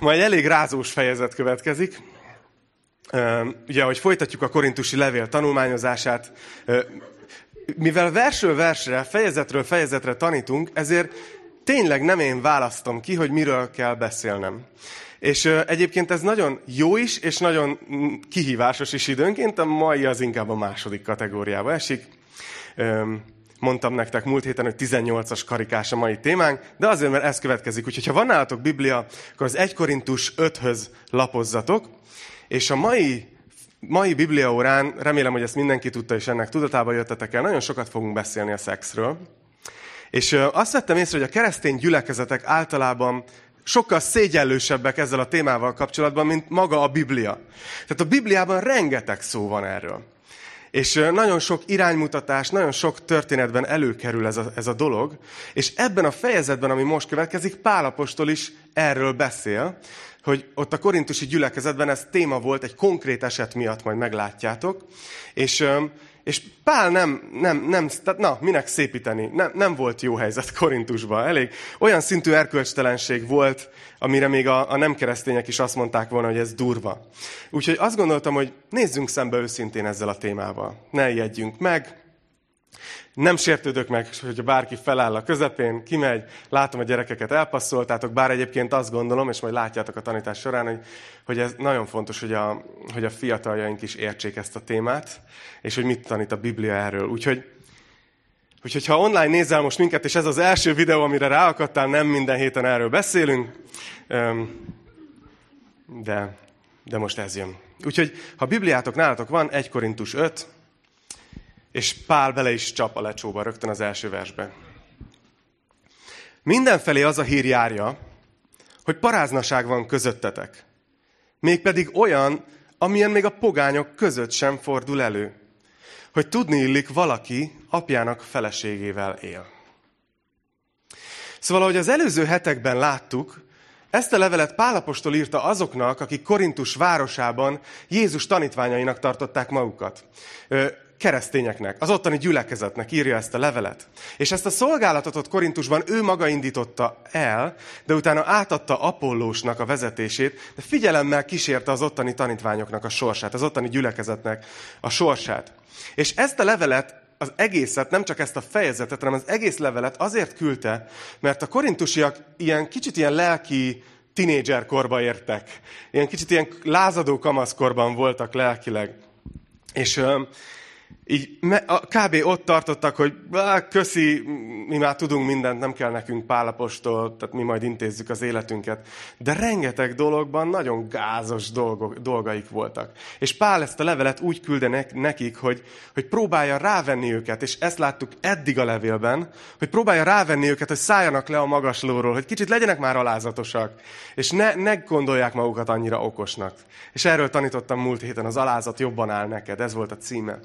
Ma egy elég rázós fejezet következik. Ugye, hogy folytatjuk a korintusi levél tanulmányozását, mivel versről versre, fejezetről fejezetre tanítunk, ezért tényleg nem én választom ki, hogy miről kell beszélnem. És egyébként ez nagyon jó is, és nagyon kihívásos is időnként, a mai az inkább a második kategóriába esik. Mondtam nektek múlt héten, hogy 18-as karikás a mai témánk, de azért, mert ez következik. Úgyhogy ha van nálatok Biblia, akkor az 1 Korintus 5-höz lapozzatok, és a mai, mai Biblia órán, remélem, hogy ezt mindenki tudta, és ennek tudatába jöttetek el, nagyon sokat fogunk beszélni a szexről. És azt vettem észre, hogy a keresztény gyülekezetek általában sokkal szégyellősebbek ezzel a témával kapcsolatban, mint maga a Biblia. Tehát a Bibliában rengeteg szó van erről. És nagyon sok iránymutatás, nagyon sok történetben előkerül ez a, ez a dolog, és ebben a fejezetben, ami most következik, Pálapostól is erről beszél, hogy ott a korintusi gyülekezetben ez téma volt egy konkrét eset miatt, majd meglátjátok, és és Pál nem, nem, nem tehát na, minek szépíteni? Nem, nem volt jó helyzet Korintusban. Elég olyan szintű erkölcstelenség volt, amire még a, a nem keresztények is azt mondták volna, hogy ez durva. Úgyhogy azt gondoltam, hogy nézzünk szembe őszintén ezzel a témával. Ne ijedjünk meg, nem sértődök meg, hogy bárki feláll a közepén, kimegy, látom a gyerekeket elpasszoltátok, bár egyébként azt gondolom, és majd látjátok a tanítás során, hogy, hogy ez nagyon fontos, hogy a, hogy a fiataljaink is értsék ezt a témát, és hogy mit tanít a Biblia erről. Úgyhogy, úgyhogy ha online nézel most minket, és ez az első videó, amire ráakadtál, nem minden héten erről beszélünk, de, de most ez jön. Úgyhogy, ha Bibliátok nálatok van, 1 Korintus 5, és Pál bele is csap a lecsóba rögtön az első versben. Mindenfelé az a hír járja, hogy paráznaság van közöttetek. Mégpedig olyan, amilyen még a pogányok között sem fordul elő. Hogy tudni illik, valaki apjának feleségével él. Szóval, ahogy az előző hetekben láttuk, ezt a levelet Pálapostól írta azoknak, akik Korintus városában Jézus tanítványainak tartották magukat keresztényeknek, az ottani gyülekezetnek írja ezt a levelet. És ezt a szolgálatot ott Korintusban ő maga indította el, de utána átadta Apollósnak a vezetését, de figyelemmel kísérte az ottani tanítványoknak a sorsát, az ottani gyülekezetnek a sorsát. És ezt a levelet az egészet, nem csak ezt a fejezetet, hanem az egész levelet azért küldte, mert a korintusiak ilyen kicsit ilyen lelki tinédzser korba értek. Ilyen kicsit ilyen lázadó kamaszkorban voltak lelkileg. És így kb. ott tartottak, hogy köszi, mi már tudunk mindent, nem kell nekünk pálapostól, tehát mi majd intézzük az életünket. De rengeteg dologban nagyon gázos dolgok, dolgaik voltak. És Pál ezt a levelet úgy külde nekik, hogy, hogy próbálja rávenni őket, és ezt láttuk eddig a levélben, hogy próbálja rávenni őket, hogy szálljanak le a magaslóról, hogy kicsit legyenek már alázatosak, és ne, ne gondolják magukat annyira okosnak. És erről tanítottam múlt héten, az alázat jobban áll neked, ez volt a címe.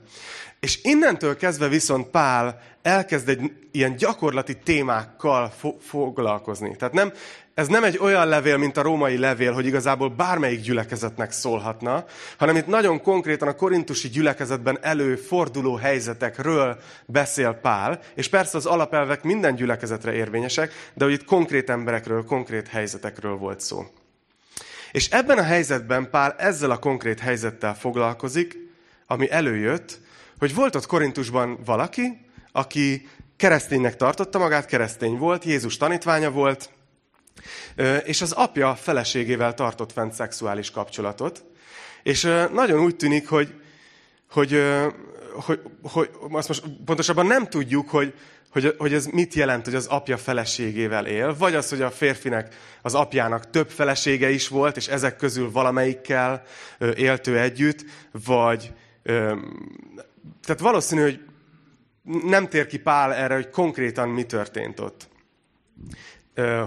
És innentől kezdve viszont Pál elkezd egy ilyen gyakorlati témákkal fo- foglalkozni. Tehát nem, ez nem egy olyan levél, mint a római levél, hogy igazából bármelyik gyülekezetnek szólhatna, hanem itt nagyon konkrétan a korintusi gyülekezetben előforduló helyzetekről beszél Pál, és persze az alapelvek minden gyülekezetre érvényesek, de hogy itt konkrét emberekről, konkrét helyzetekről volt szó. És ebben a helyzetben Pál ezzel a konkrét helyzettel foglalkozik, ami előjött, hogy volt ott Korintusban valaki, aki kereszténynek tartotta magát, keresztény volt, Jézus tanítványa volt, és az apja feleségével tartott fent szexuális kapcsolatot. És nagyon úgy tűnik, hogy, hogy, hogy, hogy azt most pontosabban nem tudjuk, hogy, hogy, hogy ez mit jelent, hogy az apja feleségével él, vagy az, hogy a férfinek, az apjának több felesége is volt, és ezek közül valamelyikkel élt ő együtt, vagy tehát valószínű, hogy nem tér ki Pál erre, hogy konkrétan mi történt ott.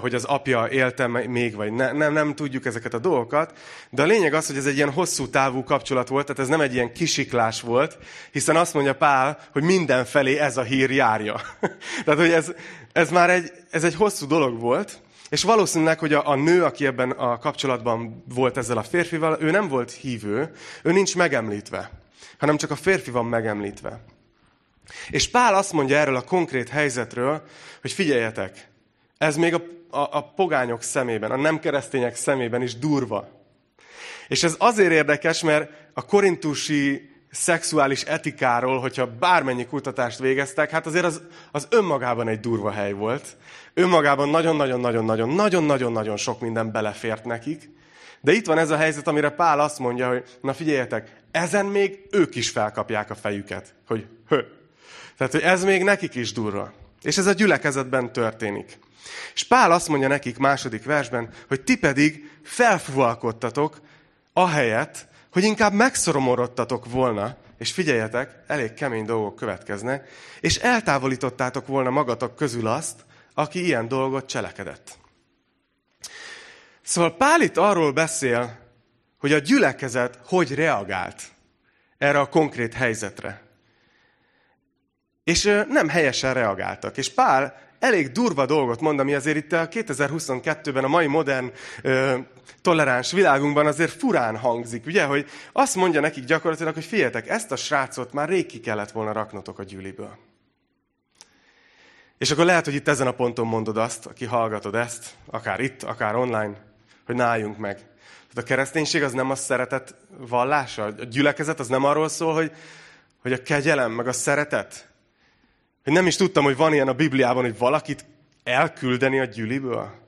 Hogy az apja élte még, vagy ne, nem, nem tudjuk ezeket a dolgokat. De a lényeg az, hogy ez egy ilyen hosszú távú kapcsolat volt, tehát ez nem egy ilyen kisiklás volt, hiszen azt mondja Pál, hogy mindenfelé ez a hír járja. tehát, hogy ez, ez már egy, ez egy hosszú dolog volt, és valószínűleg, hogy a, a nő, aki ebben a kapcsolatban volt ezzel a férfival, ő nem volt hívő, ő nincs megemlítve hanem csak a férfi van megemlítve. És Pál azt mondja erről a konkrét helyzetről, hogy figyeljetek, ez még a a, a pogányok szemében, a nem keresztények szemében is durva. És ez azért érdekes, mert a korintusi szexuális etikáról, hogyha bármennyi kutatást végeztek, hát azért az, az önmagában egy durva hely volt. Önmagában nagyon-nagyon-nagyon-nagyon-nagyon-nagyon-nagyon sok minden belefért nekik. De itt van ez a helyzet, amire Pál azt mondja, hogy na figyeljetek, ezen még ők is felkapják a fejüket, hogy hö. Tehát, hogy ez még nekik is durva. És ez a gyülekezetben történik. És Pál azt mondja nekik második versben, hogy ti pedig felfuvalkodtatok, ahelyett, hogy inkább megszoromorodtatok volna, és figyeljetek, elég kemény dolgok következnek, és eltávolítottátok volna magatok közül azt, aki ilyen dolgot cselekedett. Szóval Pál itt arról beszél, hogy a gyülekezet hogy reagált erre a konkrét helyzetre. És nem helyesen reagáltak. És Pál elég durva dolgot mond, ami azért itt a 2022-ben a mai modern ö, toleráns világunkban azért furán hangzik, ugye, hogy azt mondja nekik gyakorlatilag, hogy figyeljetek, ezt a srácot már rég ki kellett volna raknotok a gyűliből. És akkor lehet, hogy itt ezen a ponton mondod azt, aki hallgatod ezt, akár itt, akár online, hogy náljunk meg. Tehát a kereszténység az nem a szeretet vallása, a gyülekezet az nem arról szól, hogy, hogy a kegyelem, meg a szeretet. Hogy nem is tudtam, hogy van ilyen a Bibliában, hogy valakit elküldeni a gyűliből.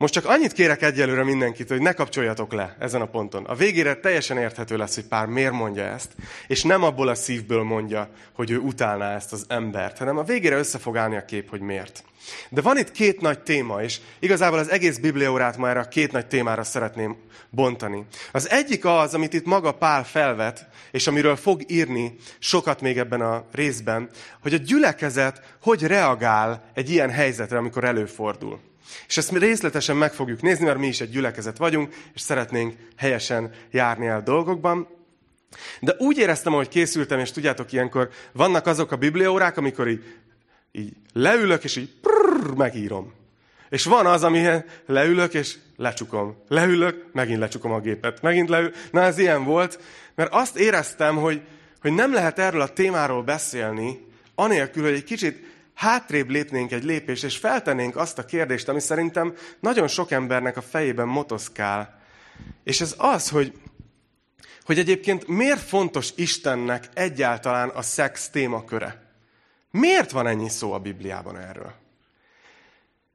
Most csak annyit kérek egyelőre mindenkit, hogy ne kapcsoljatok le ezen a ponton. A végére teljesen érthető lesz, hogy pár miért mondja ezt, és nem abból a szívből mondja, hogy ő utálná ezt az embert, hanem a végére össze fog állni a kép, hogy miért. De van itt két nagy téma, és igazából az egész bibliórát ma erre a két nagy témára szeretném bontani. Az egyik az, amit itt maga Pál felvet, és amiről fog írni sokat még ebben a részben, hogy a gyülekezet hogy reagál egy ilyen helyzetre, amikor előfordul. És ezt mi részletesen meg fogjuk nézni, mert mi is egy gyülekezet vagyunk, és szeretnénk helyesen járni el dolgokban. De úgy éreztem, hogy készültem, és tudjátok, ilyenkor vannak azok a bibliórák, amikor így, így leülök, és így prrr, megírom. És van az, ami leülök, és lecsukom. Leülök, megint lecsukom a gépet. Megint leül. Na, ez ilyen volt, mert azt éreztem, hogy, hogy nem lehet erről a témáról beszélni, anélkül, hogy egy kicsit hátrébb lépnénk egy lépést, és feltennénk azt a kérdést, ami szerintem nagyon sok embernek a fejében motoszkál. És ez az, hogy, hogy egyébként miért fontos Istennek egyáltalán a szex témaköre? Miért van ennyi szó a Bibliában erről?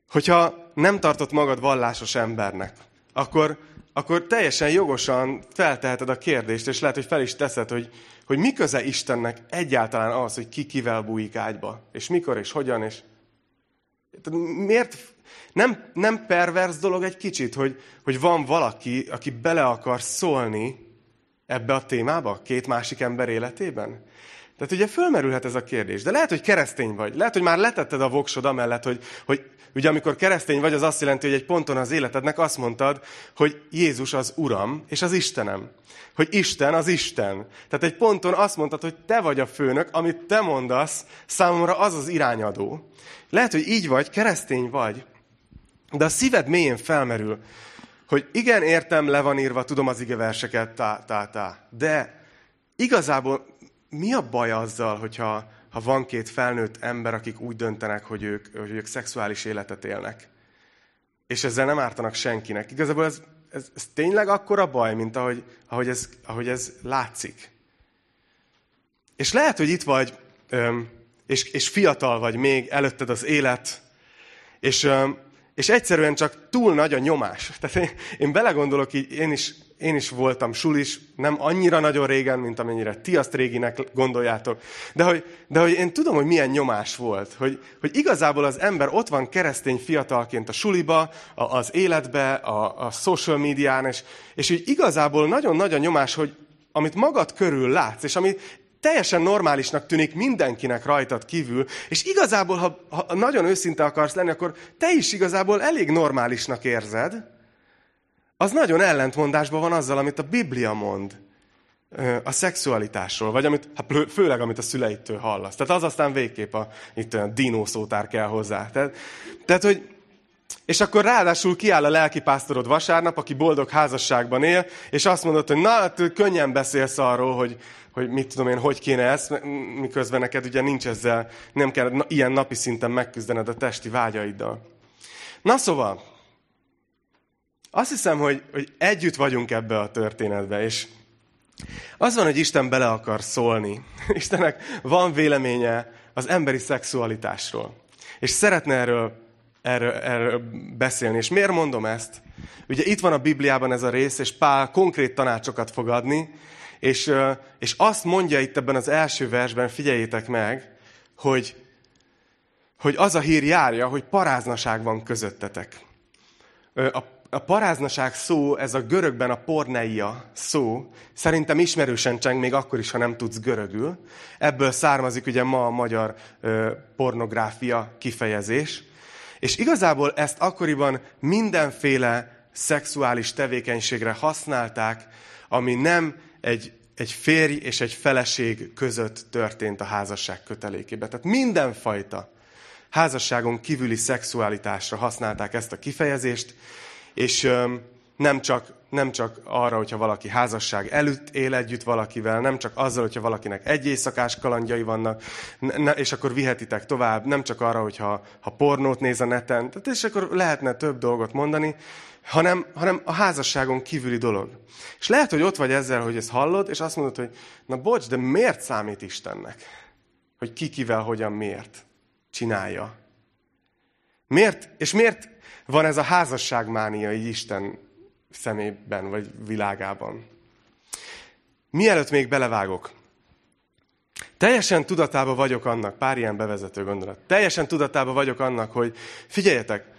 Hogyha nem tartott magad vallásos embernek, akkor, akkor teljesen jogosan felteheted a kérdést, és lehet, hogy fel is teszed, hogy, hogy mi köze Istennek egyáltalán az, hogy ki kivel bújik ágyba, és mikor, és hogyan, és miért nem, nem pervers dolog egy kicsit, hogy, hogy van valaki, aki bele akar szólni ebbe a témába, két másik ember életében? Tehát ugye fölmerülhet ez a kérdés. De lehet, hogy keresztény vagy. Lehet, hogy már letetted a voksod amellett, hogy, hogy ugye amikor keresztény vagy, az azt jelenti, hogy egy ponton az életednek azt mondtad, hogy Jézus az Uram és az Istenem. Hogy Isten az Isten. Tehát egy ponton azt mondtad, hogy te vagy a főnök, amit te mondasz, számomra az az irányadó. Lehet, hogy így vagy, keresztény vagy, de a szíved mélyén felmerül, hogy igen, értem, le van írva, tudom az igeverseket, tá, tá, tá. De igazából mi a baj azzal, hogyha ha van két felnőtt ember, akik úgy döntenek, hogy ők, hogy ők szexuális életet élnek? És ezzel nem ártanak senkinek. Igazából ez, ez, ez tényleg akkora baj, mint ahogy, ahogy, ez, ahogy ez látszik. És lehet, hogy itt vagy, és, és fiatal vagy még, előtted az élet, és, és egyszerűen csak túl nagy a nyomás. Tehát én, én belegondolok, így én is én is voltam sulis, nem annyira nagyon régen, mint amennyire ti azt réginek gondoljátok. De hogy, de hogy én tudom, hogy milyen nyomás volt. Hogy, hogy igazából az ember ott van keresztény fiatalként a suliba, a, az életbe, a, a social médián, és, és így igazából nagyon nagy a nyomás, hogy amit magad körül látsz, és ami teljesen normálisnak tűnik mindenkinek rajtad kívül, és igazából, ha, ha nagyon őszinte akarsz lenni, akkor te is igazából elég normálisnak érzed, az nagyon ellentmondásban van azzal, amit a Biblia mond a szexualitásról, vagy amit, hát főleg amit a szüleitől hallasz. Tehát az aztán végképp a, itt a dinószótár kell hozzá. Tehát, tehát, hogy és akkor ráadásul kiáll a lelkipásztorod vasárnap, aki boldog házasságban él, és azt mondod, hogy na, hát könnyen beszélsz arról, hogy, hogy mit tudom én, hogy kéne ezt, miközben neked ugye nincs ezzel, nem kell ilyen napi szinten megküzdened a testi vágyaiddal. Na szóval, azt hiszem, hogy, hogy együtt vagyunk ebbe a történetbe, és az van, hogy Isten bele akar szólni. Istennek van véleménye az emberi szexualitásról. És szeretne erről, erről, erről beszélni. És miért mondom ezt? Ugye itt van a Bibliában ez a rész, és Pál konkrét tanácsokat fog adni, és, és azt mondja itt ebben az első versben, figyeljétek meg, hogy, hogy az a hír járja, hogy paráznaság van közöttetek. A a paráznaság szó, ez a görögben a porneia szó, szerintem ismerősen cseng még akkor is, ha nem tudsz görögül. Ebből származik ugye ma a magyar ö, pornográfia kifejezés. És igazából ezt akkoriban mindenféle szexuális tevékenységre használták, ami nem egy, egy férj és egy feleség között történt a házasság kötelékében. Tehát mindenfajta házasságon kívüli szexualitásra használták ezt a kifejezést, és nem csak, nem csak arra, hogyha valaki házasság előtt él együtt valakivel, nem csak azzal, hogyha valakinek egy éjszakás kalandjai vannak, ne, és akkor vihetitek tovább, nem csak arra, hogyha ha pornót néz a neten, tehát és akkor lehetne több dolgot mondani, hanem, hanem a házasságon kívüli dolog. És lehet, hogy ott vagy ezzel, hogy ezt hallod, és azt mondod, hogy na bocs, de miért számít Istennek? Hogy ki kivel, hogyan, miért csinálja? Miért, és miért van ez a házasságmánia így Isten szemében, vagy világában. Mielőtt még belevágok, teljesen tudatába vagyok annak, pár ilyen bevezető gondolat, teljesen tudatába vagyok annak, hogy figyeljetek,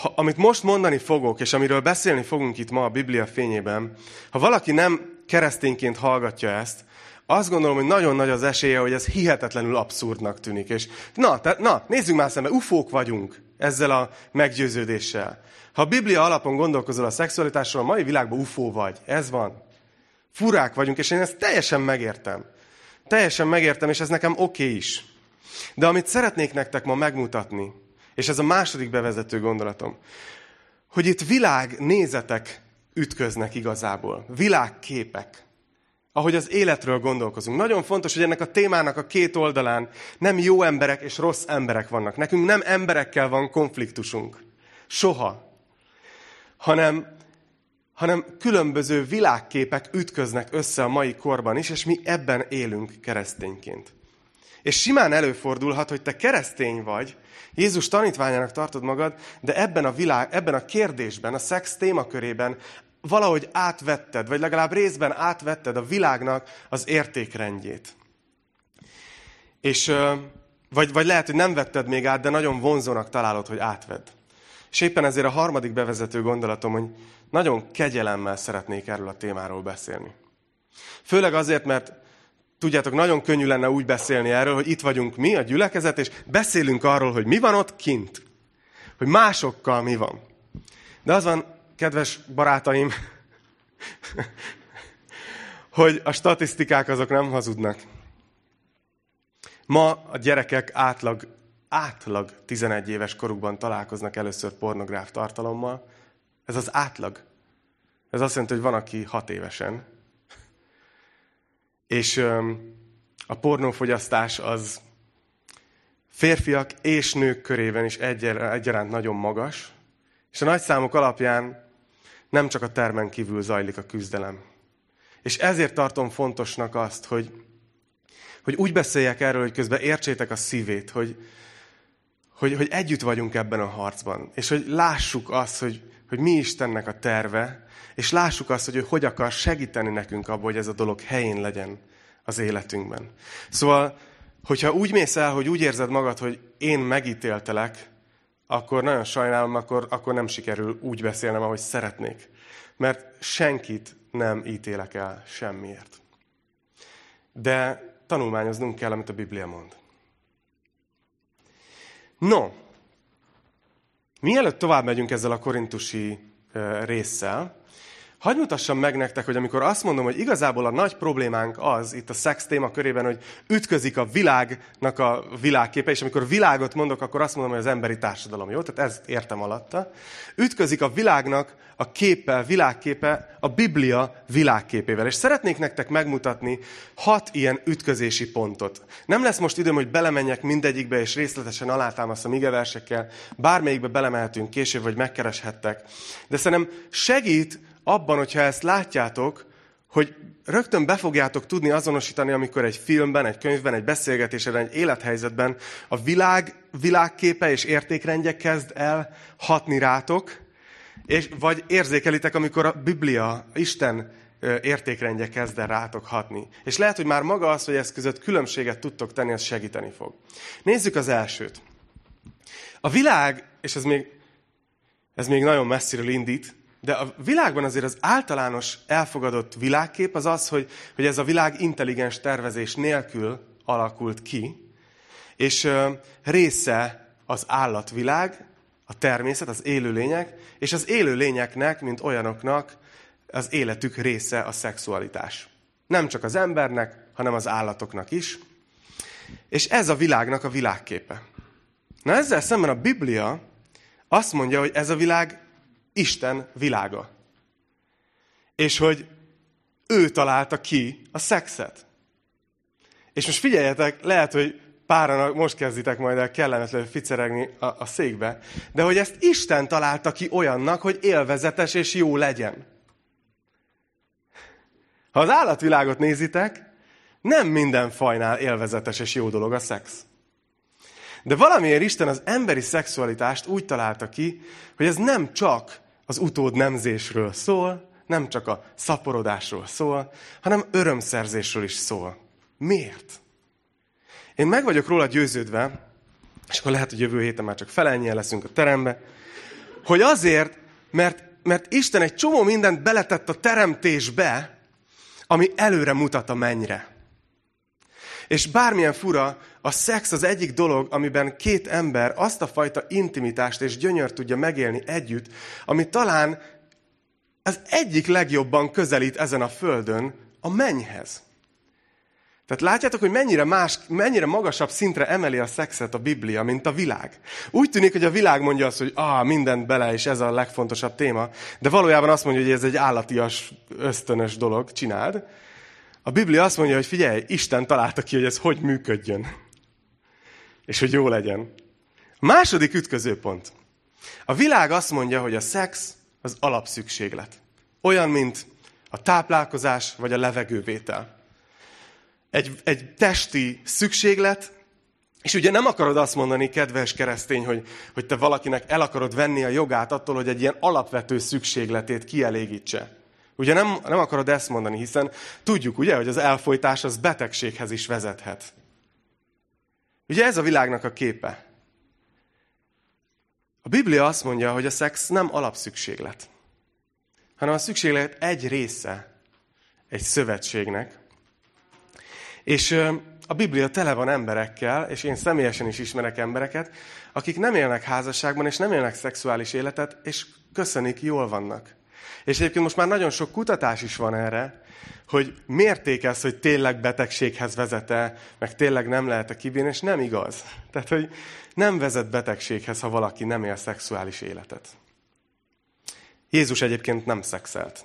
ha, amit most mondani fogok, és amiről beszélni fogunk itt ma a Biblia fényében, ha valaki nem keresztényként hallgatja ezt, azt gondolom, hogy nagyon nagy az esélye, hogy ez hihetetlenül abszurdnak tűnik. És na, te, na nézzünk már szembe, ufók vagyunk ezzel a meggyőződéssel. Ha a Biblia alapon gondolkozol a szexualitásról, a mai világban ufó vagy. Ez van. Furák vagyunk, és én ezt teljesen megértem. Teljesen megértem, és ez nekem oké okay is. De amit szeretnék nektek ma megmutatni, és ez a második bevezető gondolatom, hogy itt világnézetek ütköznek igazából. Világképek ahogy az életről gondolkozunk. Nagyon fontos, hogy ennek a témának a két oldalán nem jó emberek és rossz emberek vannak. Nekünk nem emberekkel van konfliktusunk. Soha. Hanem, hanem különböző világképek ütköznek össze a mai korban is, és mi ebben élünk keresztényként. És simán előfordulhat, hogy te keresztény vagy, Jézus tanítványának tartod magad, de ebben a, világ, ebben a kérdésben, a szex témakörében valahogy átvetted, vagy legalább részben átvetted a világnak az értékrendjét. És, vagy, vagy lehet, hogy nem vetted még át, de nagyon vonzónak találod, hogy átvedd. És éppen ezért a harmadik bevezető gondolatom, hogy nagyon kegyelemmel szeretnék erről a témáról beszélni. Főleg azért, mert tudjátok, nagyon könnyű lenne úgy beszélni erről, hogy itt vagyunk mi, a gyülekezet, és beszélünk arról, hogy mi van ott kint. Hogy másokkal mi van. De az van, kedves barátaim, hogy a statisztikák azok nem hazudnak. Ma a gyerekek átlag, átlag 11 éves korukban találkoznak először pornográf tartalommal. Ez az átlag. Ez azt jelenti, hogy van, aki 6 évesen. És a pornófogyasztás az férfiak és nők körében is egyaránt nagyon magas, és a nagy számok alapján nem csak a termen kívül zajlik a küzdelem. És ezért tartom fontosnak azt, hogy, hogy úgy beszéljek erről, hogy közben értsétek a szívét, hogy, hogy, hogy együtt vagyunk ebben a harcban, és hogy lássuk azt, hogy, hogy mi Istennek a terve, és lássuk azt, hogy ő hogy akar segíteni nekünk abban, hogy ez a dolog helyén legyen az életünkben. Szóval, hogyha úgy mész el, hogy úgy érzed magad, hogy én megítéltelek, akkor nagyon sajnálom, akkor, akkor nem sikerül úgy beszélnem, ahogy szeretnék. Mert senkit nem ítélek el semmiért. De tanulmányoznunk kell, amit a Biblia mond. No, mielőtt tovább megyünk ezzel a korintusi résszel, Hagy mutassam meg nektek, hogy amikor azt mondom, hogy igazából a nagy problémánk az, itt a szex téma körében, hogy ütközik a világnak a világképe, és amikor világot mondok, akkor azt mondom, hogy az emberi társadalom, jó? Tehát ezt értem alatta. Ütközik a világnak a képe, világképe a Biblia világképével. És szeretnék nektek megmutatni hat ilyen ütközési pontot. Nem lesz most időm, hogy belemenjek mindegyikbe, és részletesen alátámasztom igeversekkel. Bármelyikbe belemehetünk később, vagy megkereshettek. De szerintem segít abban, hogyha ezt látjátok, hogy rögtön be fogjátok tudni azonosítani, amikor egy filmben, egy könyvben, egy beszélgetésen, egy élethelyzetben a világ, világképe és értékrendje kezd el hatni rátok, és vagy érzékelitek, amikor a Biblia, Isten értékrendje kezd el rátok hatni. És lehet, hogy már maga az, hogy ez között különbséget tudtok tenni, az segíteni fog. Nézzük az elsőt. A világ, és ez még, ez még nagyon messziről indít, de a világban azért az általános elfogadott világkép az az, hogy, hogy ez a világ intelligens tervezés nélkül alakult ki, és része az állatvilág, a természet, az élőlények, és az élőlényeknek, mint olyanoknak, az életük része a szexualitás. Nem csak az embernek, hanem az állatoknak is. És ez a világnak a világképe. Na ezzel szemben a Biblia azt mondja, hogy ez a világ Isten világa. És hogy ő találta ki a szexet. És most figyeljetek, lehet, hogy páran most kezditek majd el kellemetlenül ficeregni a, a székbe, de hogy ezt Isten találta ki olyannak, hogy élvezetes és jó legyen. Ha az állatvilágot nézitek, nem minden fajnál élvezetes és jó dolog a szex. De valamiért Isten az emberi szexualitást úgy találta ki, hogy ez nem csak az utód nemzésről szól, nem csak a szaporodásról szól, hanem örömszerzésről is szól. Miért? Én meg vagyok róla győződve, és akkor lehet, hogy jövő héten már csak felennyien leszünk a terembe, hogy azért, mert, mert Isten egy csomó mindent beletett a teremtésbe, ami előre mutat a mennyre. És bármilyen fura, a szex az egyik dolog, amiben két ember azt a fajta intimitást és gyönyört tudja megélni együtt, ami talán az egyik legjobban közelít ezen a földön a mennyhez. Tehát látjátok, hogy mennyire, más, mennyire magasabb szintre emeli a szexet a Biblia, mint a világ. Úgy tűnik, hogy a világ mondja azt, hogy ah, mindent bele, és ez a legfontosabb téma, de valójában azt mondja, hogy ez egy állatias, ösztönös dolog, csináld. A Biblia azt mondja, hogy figyelj, Isten találta ki, hogy ez hogy működjön. És hogy jó legyen. A második ütközőpont. A világ azt mondja, hogy a szex az alapszükséglet. Olyan, mint a táplálkozás vagy a levegővétel. Egy, egy testi szükséglet, és ugye nem akarod azt mondani, kedves keresztény, hogy, hogy te valakinek el akarod venni a jogát attól, hogy egy ilyen alapvető szükségletét kielégítse. Ugye nem, nem akarod ezt mondani, hiszen tudjuk, ugye, hogy az elfolytás az betegséghez is vezethet. Ugye ez a világnak a képe. A Biblia azt mondja, hogy a szex nem alapszükséglet, hanem a szükséglet egy része egy szövetségnek. És a Biblia tele van emberekkel, és én személyesen is ismerek embereket, akik nem élnek házasságban, és nem élnek szexuális életet, és köszönik, jól vannak. És egyébként most már nagyon sok kutatás is van erre, hogy mérték hogy tényleg betegséghez vezete, meg tényleg nem lehet-e kibírni, és nem igaz. Tehát, hogy nem vezet betegséghez, ha valaki nem él szexuális életet. Jézus egyébként nem szexelt.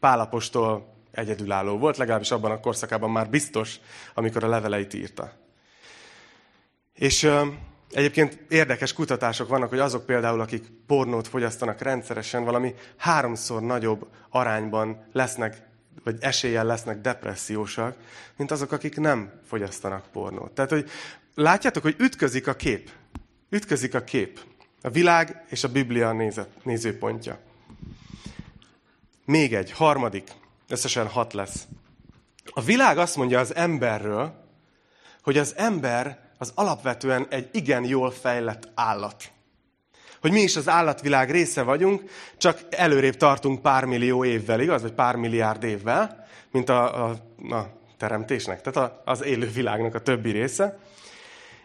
Pálapostól egyedülálló volt, legalábbis abban a korszakában már biztos, amikor a leveleit írta. És Egyébként érdekes kutatások vannak, hogy azok például, akik pornót fogyasztanak rendszeresen, valami háromszor nagyobb arányban lesznek, vagy eséllyel lesznek depressziósak, mint azok, akik nem fogyasztanak pornót. Tehát, hogy látjátok, hogy ütközik a kép. Ütközik a kép. A világ és a Biblia nézet, nézőpontja. Még egy, harmadik, összesen hat lesz. A világ azt mondja az emberről, hogy az ember az alapvetően egy igen jól fejlett állat. Hogy mi is az állatvilág része vagyunk, csak előrébb tartunk pár millió évvel, igaz? Vagy pár milliárd évvel, mint a, a, a teremtésnek, tehát a, az élő világnak a többi része.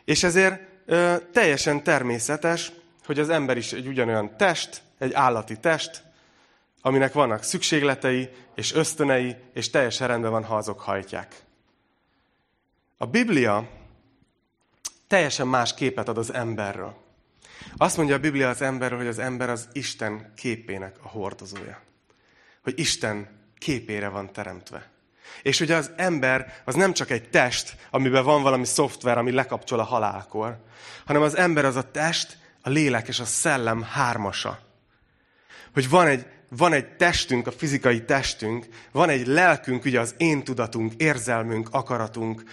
És ezért ö, teljesen természetes, hogy az ember is egy ugyanolyan test, egy állati test, aminek vannak szükségletei és ösztönei, és teljesen rendben van, ha azok hajtják. A Biblia teljesen más képet ad az emberről. Azt mondja a Biblia az emberről, hogy az ember az Isten képének a hordozója. Hogy Isten képére van teremtve. És ugye az ember az nem csak egy test, amiben van valami szoftver, ami lekapcsol a halálkor, hanem az ember az a test, a lélek és a szellem hármasa. Hogy van egy, van egy testünk, a fizikai testünk, van egy lelkünk, ugye az én tudatunk, érzelmünk, akaratunk,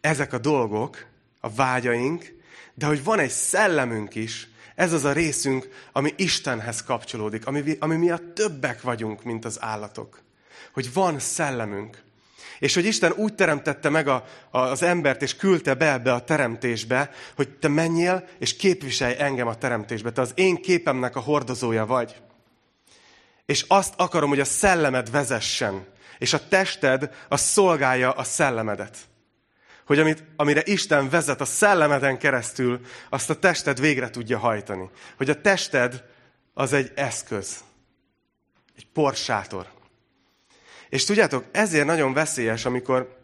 ezek a dolgok, a vágyaink, de hogy van egy szellemünk is, ez az a részünk, ami Istenhez kapcsolódik, ami, ami miatt többek vagyunk, mint az állatok. Hogy van szellemünk. És hogy Isten úgy teremtette meg a, a, az embert, és küldte be ebbe a teremtésbe, hogy te menjél, és képviselj engem a teremtésbe. Te az én képemnek a hordozója vagy. És azt akarom, hogy a szellemed vezessen, és a tested a szolgálja a szellemedet. Hogy amit, amire Isten vezet a szellemeden keresztül, azt a tested végre tudja hajtani. Hogy a tested az egy eszköz. Egy porsátor. És tudjátok, ezért nagyon veszélyes, amikor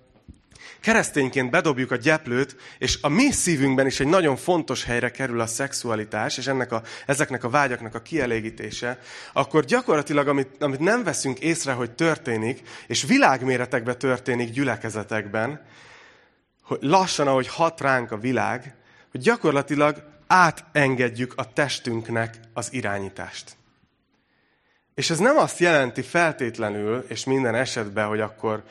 keresztényként bedobjuk a gyeplőt, és a mi szívünkben is egy nagyon fontos helyre kerül a szexualitás, és ennek a, ezeknek a vágyaknak a kielégítése, akkor gyakorlatilag, amit, amit nem veszünk észre, hogy történik, és világméretekben történik gyülekezetekben, hogy lassan, ahogy hat ránk a világ, hogy gyakorlatilag átengedjük a testünknek az irányítást. És ez nem azt jelenti feltétlenül, és minden esetben, hogy akkor,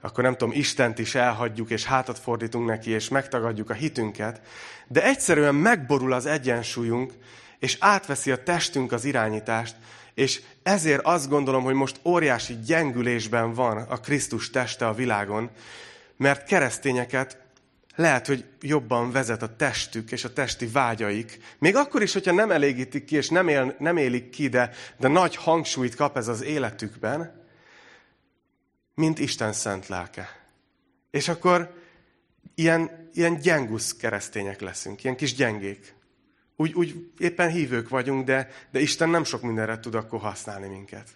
akkor nem tudom, Istent is elhagyjuk, és hátat fordítunk neki, és megtagadjuk a hitünket, de egyszerűen megborul az egyensúlyunk, és átveszi a testünk az irányítást, és ezért azt gondolom, hogy most óriási gyengülésben van a Krisztus teste a világon, mert keresztényeket lehet, hogy jobban vezet a testük és a testi vágyaik. Még akkor is, hogyha nem elégítik ki, és nem, él, nem élik ki, de, de nagy hangsúlyt kap ez az életükben, mint Isten szent lelke. És akkor ilyen, ilyen gyengusz keresztények leszünk, ilyen kis gyengék. Úgy, úgy éppen hívők vagyunk, de, de Isten nem sok mindenre tud akkor használni minket.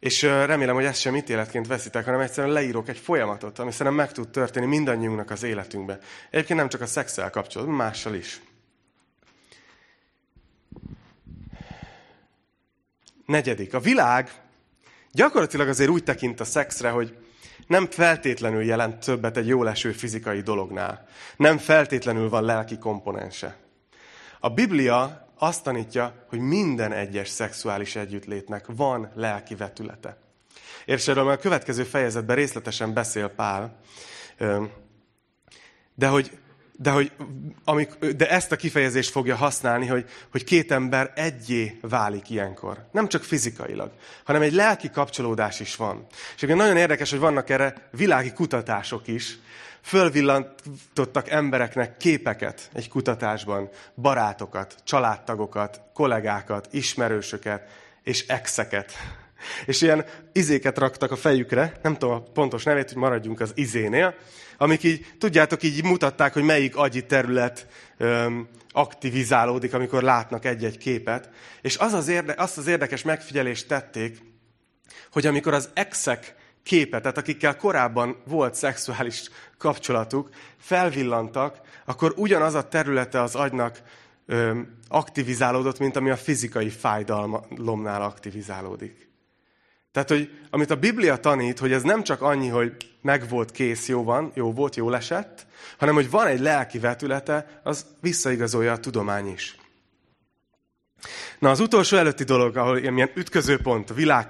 És remélem, hogy ezt sem ítéletként veszitek, hanem egyszerűen leírok egy folyamatot, ami szerintem meg tud történni mindannyiunknak az életünkbe. Egyébként nem csak a szexel kapcsolatban, mással is. Negyedik. A világ gyakorlatilag azért úgy tekint a szexre, hogy nem feltétlenül jelent többet egy jól eső fizikai dolognál. Nem feltétlenül van lelki komponense. A Biblia azt tanítja, hogy minden egyes szexuális együttlétnek van lelki vetülete. És erről a következő fejezetben részletesen beszél Pál. De hogy, de, hogy amik, de ezt a kifejezést fogja használni, hogy, hogy két ember egyé válik ilyenkor. Nem csak fizikailag, hanem egy lelki kapcsolódás is van. És nagyon érdekes, hogy vannak erre világi kutatások is, fölvillantottak embereknek képeket egy kutatásban, barátokat, családtagokat, kollégákat, ismerősöket és exeket. És ilyen izéket raktak a fejükre, nem tudom a pontos nevét, hogy maradjunk az izénél, amik így, tudjátok, így mutatták, hogy melyik agyi terület öm, aktivizálódik, amikor látnak egy-egy képet. És az az érde, azt az érdekes megfigyelést tették, hogy amikor az exek képet, tehát akikkel korábban volt szexuális kapcsolatuk, felvillantak, akkor ugyanaz a területe az agynak ö, aktivizálódott, mint ami a fizikai fájdalomnál aktivizálódik. Tehát, hogy amit a Biblia tanít, hogy ez nem csak annyi, hogy meg volt kész, jó van, jó volt, jól esett, hanem hogy van egy lelki vetülete, az visszaigazolja a tudomány is. Na, az utolsó előtti dolog, ahol ilyen ütközőpont, a világ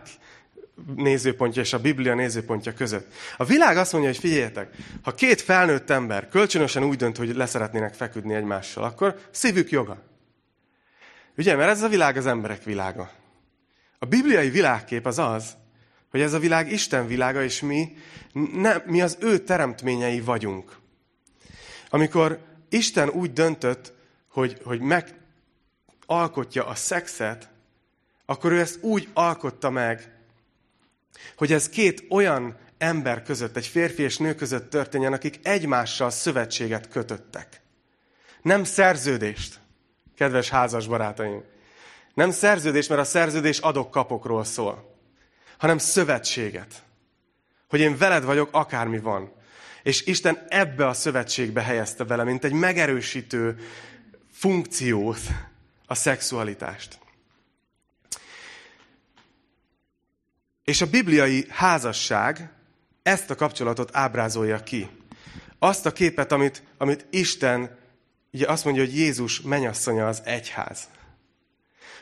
nézőpontja és a Biblia nézőpontja között. A világ azt mondja, hogy figyeljetek, ha két felnőtt ember kölcsönösen úgy dönt, hogy leszeretnének feküdni egymással, akkor szívük joga. Ugye, mert ez a világ az emberek világa. A bibliai világkép az az, hogy ez a világ Isten világa, és mi, ne, mi az ő teremtményei vagyunk. Amikor Isten úgy döntött, hogy, hogy megalkotja a szexet, akkor ő ezt úgy alkotta meg, hogy ez két olyan ember között, egy férfi és nő között történjen, akik egymással szövetséget kötöttek. Nem szerződést, kedves házas barátaim. Nem szerződés, mert a szerződés adok-kapokról szól, hanem szövetséget. Hogy én veled vagyok, akármi van. És Isten ebbe a szövetségbe helyezte vele, mint egy megerősítő funkciót a szexualitást. És a bibliai házasság ezt a kapcsolatot ábrázolja ki. Azt a képet, amit, amit Isten, ugye azt mondja, hogy Jézus menyasszonya az egyház.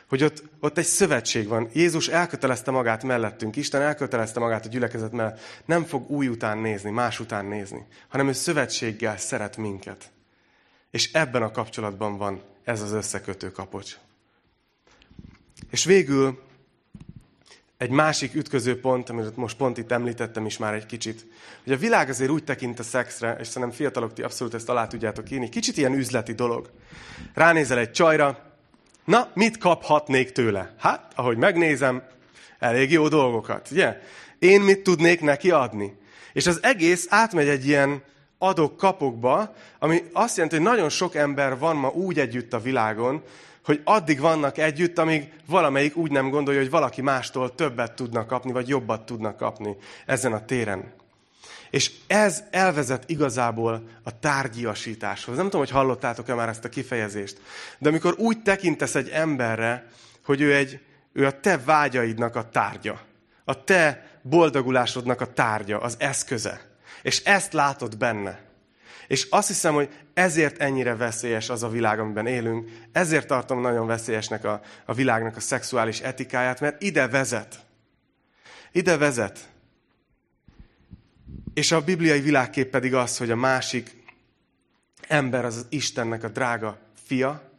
Hogy ott, ott egy szövetség van. Jézus elkötelezte magát mellettünk, Isten elkötelezte magát a gyülekezet mellett. Nem fog új után nézni, más után nézni, hanem ő szövetséggel szeret minket. És ebben a kapcsolatban van ez az összekötő kapocs. És végül egy másik ütköző pont, amit most pont itt említettem is már egy kicsit, hogy a világ azért úgy tekint a szexre, és szerintem fiatalok, ti abszolút ezt alá tudjátok írni, kicsit ilyen üzleti dolog. Ránézel egy csajra, na, mit kaphatnék tőle? Hát, ahogy megnézem, elég jó dolgokat, ugye? Én mit tudnék neki adni? És az egész átmegy egy ilyen adok-kapokba, ami azt jelenti, hogy nagyon sok ember van ma úgy együtt a világon, hogy addig vannak együtt, amíg valamelyik úgy nem gondolja, hogy valaki mástól többet tudnak kapni, vagy jobbat tudnak kapni ezen a téren. És ez elvezet igazából a tárgyiasításhoz. Nem tudom, hogy hallottátok-e már ezt a kifejezést, de amikor úgy tekintesz egy emberre, hogy ő, egy, ő a te vágyaidnak a tárgya, a te boldogulásodnak a tárgya, az eszköze, és ezt látod benne, és azt hiszem, hogy ezért ennyire veszélyes az a világ, amiben élünk. Ezért tartom nagyon veszélyesnek a, a világnak a szexuális etikáját, mert ide vezet. Ide vezet. És a bibliai világkép pedig az, hogy a másik ember az, Istennek a drága fia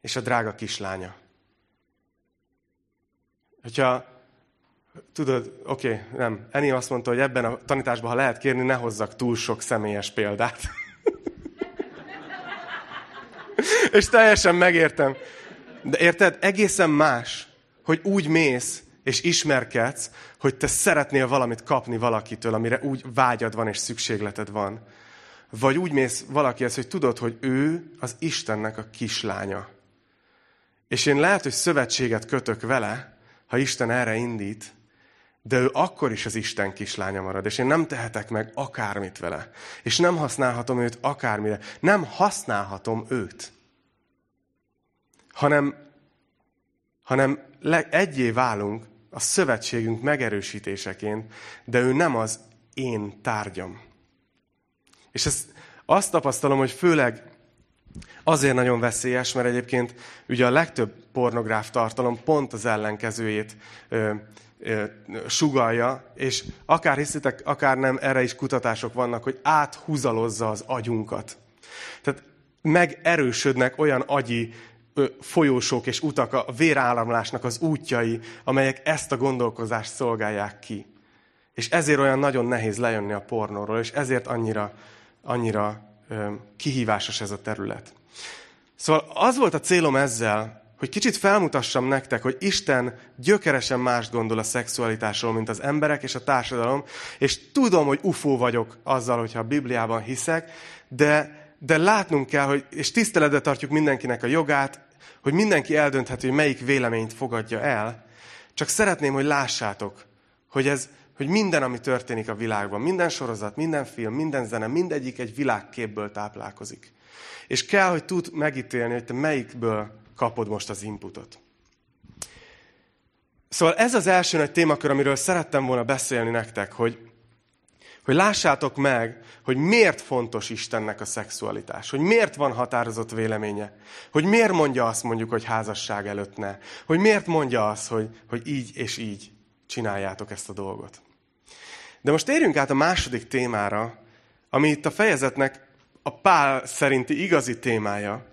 és a drága kislánya. Hogyha tudod, oké, nem. Eni azt mondta, hogy ebben a tanításban, ha lehet kérni, ne hozzak túl sok személyes példát. És teljesen megértem. De érted, egészen más, hogy úgy mész, és ismerkedsz, hogy te szeretnél valamit kapni valakitől, amire úgy vágyad van és szükségleted van. Vagy úgy mész valakihez, hogy tudod, hogy ő az Istennek a kislánya. És én lehet, hogy szövetséget kötök vele, ha Isten erre indít, de ő akkor is az Isten kislánya marad, és én nem tehetek meg akármit vele. És nem használhatom őt akármire. Nem használhatom őt. Hanem, hanem egyé válunk a szövetségünk megerősítéseként, de ő nem az én tárgyam. És ezt azt tapasztalom, hogy főleg azért nagyon veszélyes, mert egyébként ugye a legtöbb pornográf tartalom pont az ellenkezőjét ö, sugalja, és akár hiszitek, akár nem, erre is kutatások vannak, hogy áthúzalozza az agyunkat. Tehát megerősödnek olyan agyi folyósok és utak a véráramlásnak az útjai, amelyek ezt a gondolkozást szolgálják ki. És ezért olyan nagyon nehéz lejönni a pornóról, és ezért annyira, annyira kihívásos ez a terület. Szóval az volt a célom ezzel, hogy kicsit felmutassam nektek, hogy Isten gyökeresen más gondol a szexualitásról, mint az emberek és a társadalom, és tudom, hogy ufó vagyok azzal, hogyha a Bibliában hiszek, de, de látnunk kell, hogy, és tiszteletbe tartjuk mindenkinek a jogát, hogy mindenki eldönthető, hogy melyik véleményt fogadja el, csak szeretném, hogy lássátok, hogy ez, hogy minden, ami történik a világban, minden sorozat, minden film, minden zene, mindegyik egy világképből táplálkozik. És kell, hogy tud megítélni, hogy te melyikből kapod most az inputot. Szóval ez az első nagy témakör, amiről szerettem volna beszélni nektek, hogy, hogy lássátok meg, hogy miért fontos Istennek a szexualitás, hogy miért van határozott véleménye, hogy miért mondja azt mondjuk, hogy házasság előtt ne, hogy miért mondja azt, hogy, hogy így és így csináljátok ezt a dolgot. De most térjünk át a második témára, ami itt a fejezetnek a pál szerinti igazi témája,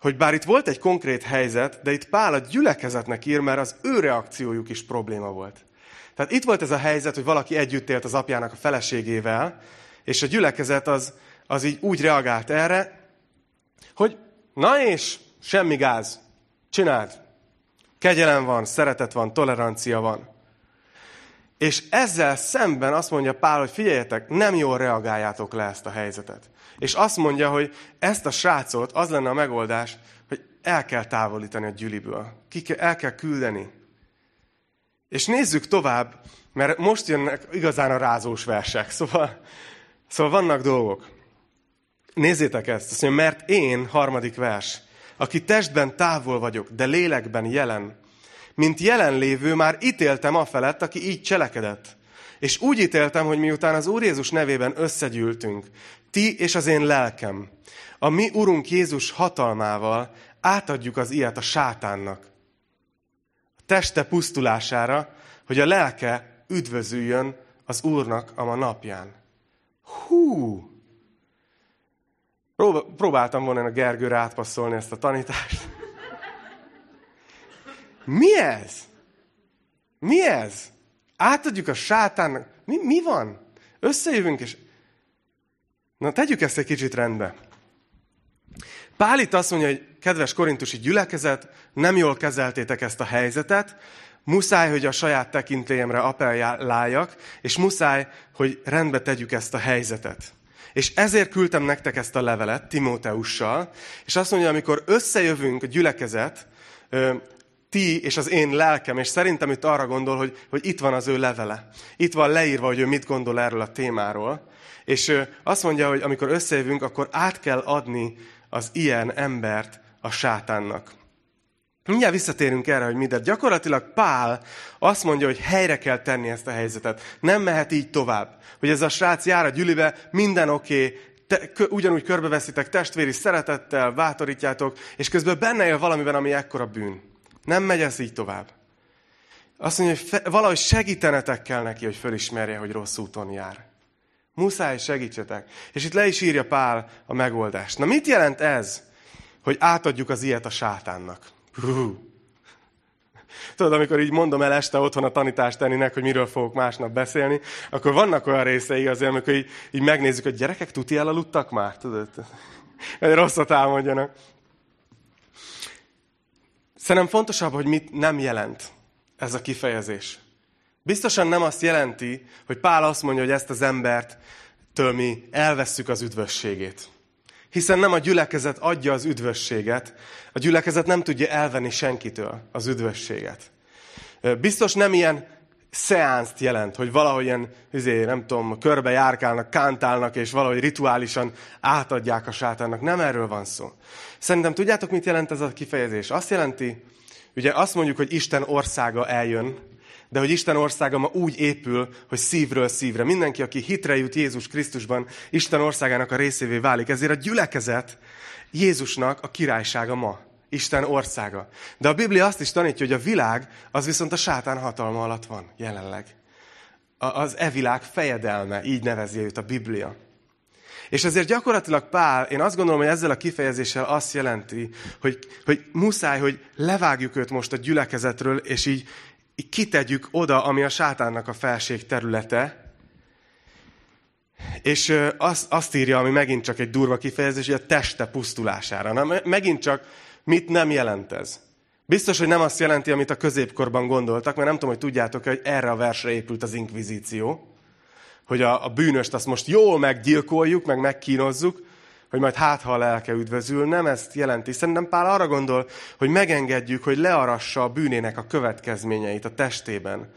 hogy bár itt volt egy konkrét helyzet, de itt Pál a gyülekezetnek ír, mert az ő reakciójuk is probléma volt. Tehát itt volt ez a helyzet, hogy valaki együtt élt az apjának a feleségével, és a gyülekezet az, az így úgy reagált erre, hogy na és, semmi gáz, csináld. Kegyelem van, szeretet van, tolerancia van. És ezzel szemben azt mondja Pál, hogy figyeljetek, nem jól reagáljátok le ezt a helyzetet. És azt mondja, hogy ezt a srácot, az lenne a megoldás, hogy el kell távolítani a gyűliből. Ki kell, el kell küldeni. És nézzük tovább, mert most jönnek igazán a rázós versek. Szóval, szóval vannak dolgok. Nézzétek ezt, azt mondja, mert én, harmadik vers, aki testben távol vagyok, de lélekben jelen, mint jelenlévő már ítéltem a felett, aki így cselekedett. És úgy ítéltem, hogy miután az Úr Jézus nevében összegyűltünk, ti és az én lelkem, a mi Urunk Jézus hatalmával átadjuk az ilyet a sátánnak. Teste pusztulására, hogy a lelke üdvözüljön az Úrnak a ma napján. Hú! Próbáltam volna a Gergőre átpasszolni ezt a tanítást. Mi ez? Mi ez? Átadjuk a sátánnak. Mi, mi van? Összejövünk, és... Na, tegyük ezt egy kicsit rendbe. Pál itt azt mondja, hogy kedves korintusi gyülekezet, nem jól kezeltétek ezt a helyzetet, muszáj, hogy a saját tekintélyemre appelláljak, és muszáj, hogy rendbe tegyük ezt a helyzetet. És ezért küldtem nektek ezt a levelet Timóteussal, és azt mondja, amikor összejövünk a gyülekezet, ti és az én lelkem, és szerintem itt arra gondol, hogy, hogy itt van az ő levele. Itt van leírva, hogy ő mit gondol erről a témáról. És azt mondja, hogy amikor összejövünk, akkor át kell adni ilyen embert a sátánnak. Mindjárt visszatérünk erre, hogy mi, gyakorlatilag Pál azt mondja, hogy helyre kell tenni ezt a helyzetet. Nem mehet így tovább. Hogy ez a srác jár a gyülibe, minden oké, okay, ugyanúgy körbeveszitek testvéri szeretettel, bátorítjátok, és közben benne él valamiben, ami ekkora bűn. Nem megy ez így tovább. Azt mondja, hogy fe, valahogy segítenetek kell neki, hogy fölismerje, hogy rossz úton jár. Muszáj segítsetek. És itt le is írja Pál a megoldást. Na mit jelent ez, hogy átadjuk az ilyet a sátánnak? Hú. Tudod, amikor így mondom el este otthon a tanítást tenninek, hogy miről fogok másnap beszélni, akkor vannak olyan részei azért, amikor így, így megnézzük, hogy gyerekek tuti elaludtak már, tudod? Hogy rosszat álmodjanak. Szerintem fontosabb, hogy mit nem jelent ez a kifejezés. Biztosan nem azt jelenti, hogy Pál azt mondja, hogy ezt az embert től mi elvesszük az üdvösségét. Hiszen nem a gyülekezet adja az üdvösséget, a gyülekezet nem tudja elvenni senkitől az üdvösséget. Biztos nem ilyen szeánszt jelent, hogy valahogy ilyen, izé, nem tudom, körbe járkálnak, kántálnak, és valahogy rituálisan átadják a sátánnak. Nem erről van szó. Szerintem tudjátok, mit jelent ez a kifejezés? Azt jelenti, ugye azt mondjuk, hogy Isten országa eljön, de hogy Isten országa ma úgy épül, hogy szívről szívre. Mindenki, aki hitre jut Jézus Krisztusban, Isten országának a részévé válik. Ezért a gyülekezet Jézusnak a királysága ma. Isten országa. De a Biblia azt is tanítja, hogy a világ az viszont a sátán hatalma alatt van jelenleg. Az e világ fejedelme, így nevezi őt a Biblia. És ezért gyakorlatilag Pál, én azt gondolom, hogy ezzel a kifejezéssel azt jelenti, hogy, hogy muszáj, hogy levágjuk őt most a gyülekezetről, és így kitegyük oda, ami a sátánnak a felség területe. És azt, azt írja, ami megint csak egy durva kifejezés, hogy a teste pusztulására. Na, megint csak mit nem jelent ez? Biztos, hogy nem azt jelenti, amit a középkorban gondoltak, mert nem tudom, hogy tudjátok hogy erre a versre épült az inkvizíció hogy a, a bűnöst azt most jól meggyilkoljuk, meg megkínozzuk, hogy majd hát, ha a lelke üdvözül. Nem ezt jelenti. Szerintem Pál arra gondol, hogy megengedjük, hogy learassa a bűnének a következményeit a testében.